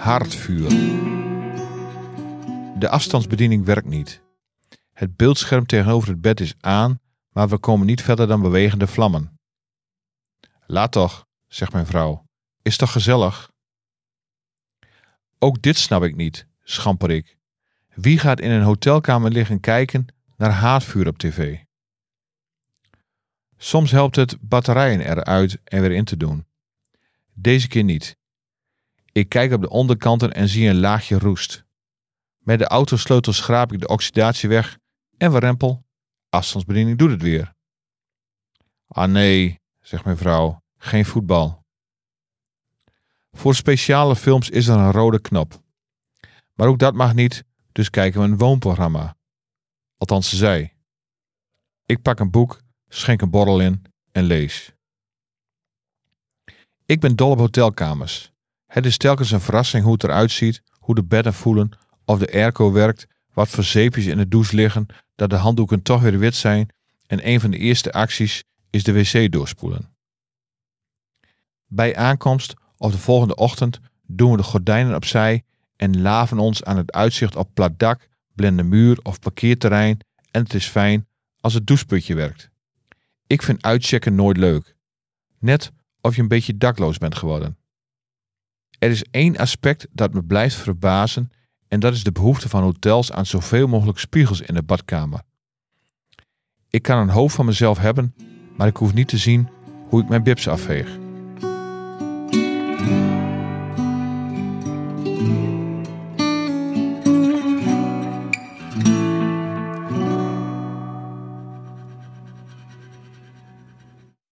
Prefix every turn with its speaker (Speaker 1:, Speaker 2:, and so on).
Speaker 1: Haardvuur. De afstandsbediening werkt niet. Het beeldscherm tegenover het bed is aan, maar we komen niet verder dan bewegende vlammen. Laat toch, zegt mijn vrouw. Is toch gezellig? Ook dit snap ik niet, schamper ik. Wie gaat in een hotelkamer liggen kijken naar haardvuur op tv? Soms helpt het batterijen eruit en weer in te doen. Deze keer niet. Ik kijk op de onderkanten en zie een laagje roest. Met de autosleutel schraap ik de oxidatie weg en rempel. Afstandsbediening doet het weer. Ah nee, zegt mijn vrouw, geen voetbal. Voor speciale films is er een rode knop. Maar ook dat mag niet, dus kijken we een woonprogramma. Althans, ze zei. Ik pak een boek, schenk een borrel in en lees. Ik ben dol op hotelkamers. Het is telkens een verrassing hoe het eruit ziet, hoe de bedden voelen, of de airco werkt, wat voor zeepjes in de douche liggen, dat de handdoeken toch weer wit zijn en een van de eerste acties is de wc doorspoelen. Bij aankomst of de volgende ochtend doen we de gordijnen opzij en laven ons aan het uitzicht op plat dak, blinde muur of parkeerterrein en het is fijn als het doucheputje werkt. Ik vind uitchecken nooit leuk. Net of je een beetje dakloos bent geworden. Er is één aspect dat me blijft verbazen en dat is de behoefte van hotels aan zoveel mogelijk spiegels in de badkamer. Ik kan een hoofd van mezelf hebben, maar ik hoef niet te zien hoe ik mijn bips afveeg.